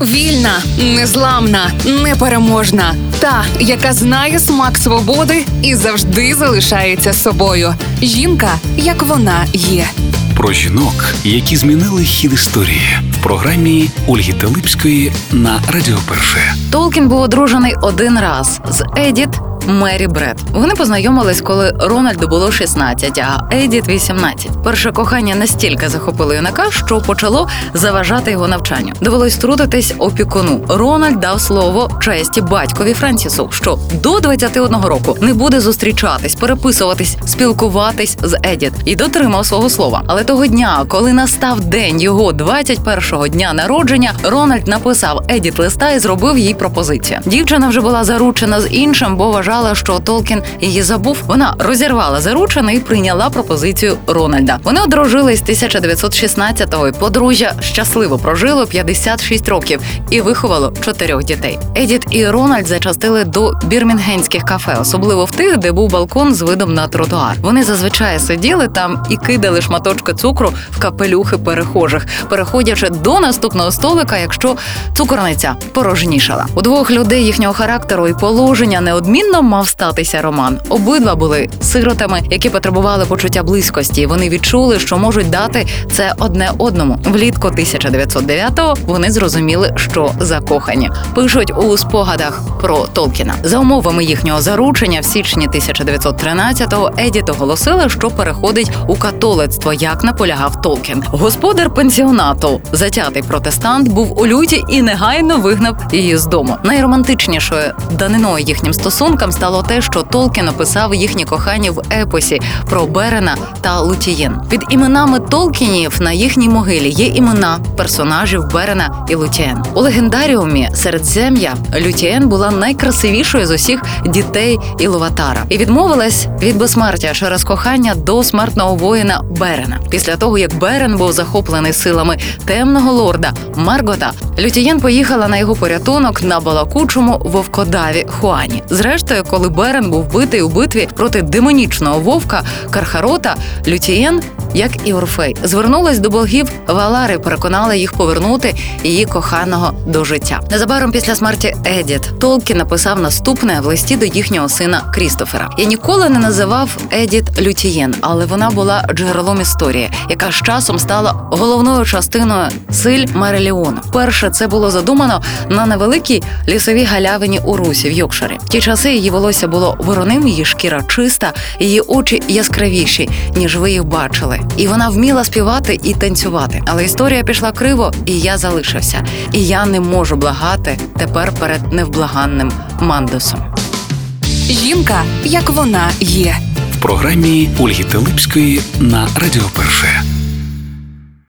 Вільна, незламна, непереможна. Та, яка знає смак свободи і завжди залишається собою. Жінка, як вона є. Про жінок, які змінили хід історії в програмі Ольги Талипської на Радіо Перше. Толкін був одружений один раз з Едіт Мері Бред. Вони познайомились, коли Рональду було 16, а Едіт 18. Перше кохання настільки захопило юнака, що почало заважати його навчанню. Довелось трудитись опікуну. Рональд дав слово честі батькові Френсісу, що до 21 року не буде зустрічатись, переписуватись, спілкуватись з Едіт і дотримав свого слова. Але того дня, коли настав день його 21-го дня народження, Рональд написав Едіт листа і зробив їй пропозицію. Дівчина вже була заручена з іншим, бо вважала, що Толкін її забув. Вона розірвала заручене і прийняла пропозицію Рональда. Вони одружились 1916-го, і Подружжя щасливо прожило 56 років і виховало чотирьох дітей. Едіт і Рональд зачастили до бірмінгенських кафе, особливо в тих, де був балкон з видом на тротуар. Вони зазвичай сиділи там і кидали шматочки цукру в капелюхи перехожих, переходячи до наступного столика, якщо цукорниця порожнішала. У двох людей їхнього характеру і положення неодмінно мав статися роман. Обидва були сиротами, які потребували почуття близькості. Вони відчули, що можуть дати це одне одному. Влітку 1909-го вони зрозуміли, що закохані. Пишуть у спогадах про Толкіна. За умовами їхнього заручення в січні 1913-го Едіт оголосила, що переходить у католицтво, як наполягав Толкін. Господар пенсіонату, затятий протестант, був у люті і негайно вигнав її з дому. Найромантичнішою даниною їхнім стосункам стало те, що Толкін описав їхнє кохання в епосі про Берена та Лутієн. Під іменами Толкінів на їхній могилі є імена персонажів Берена і Лутієн. У легендаріумі Середзем'я Лутієн була найкрасивішою з усіх дітей Ілуватара і відмовилась від безсмертя через кохання до смертного воїна Берена. Після того як Берен був захоплений силами темного лорда Моргота, Лутієн поїхала на його порятунок на балакучому вовкодаві Хуані. Зрештою, коли Берен був убитий у битві проти демонічного вовка Кархарота, Лютієн, як і Орфей, звернулась до богів Валари, переконала їх повернути її коханого до життя. Незабаром після смерті Едіт Толкі написав наступне в листі до їхнього сина Крістофера. Я ніколи не називав Едіт Лютієн, але вона була джерелом історії, яка з часом стала головною частиною силь Мареліону. Перше це було задумано на невеликій лісовій галявині у Русі в Йокшарі. В ті часи її волосся було вороним, її шкіра чиста, її очі яскравіші, ніж ви їх бачили. І вона вміла співати і танцювати. Але історія пішла криво, і я залишився. І я не можу благати тепер перед невблаганним Мандусом. Жінка, як вона є. В програмі Ольги Телипської на Радіо Перше.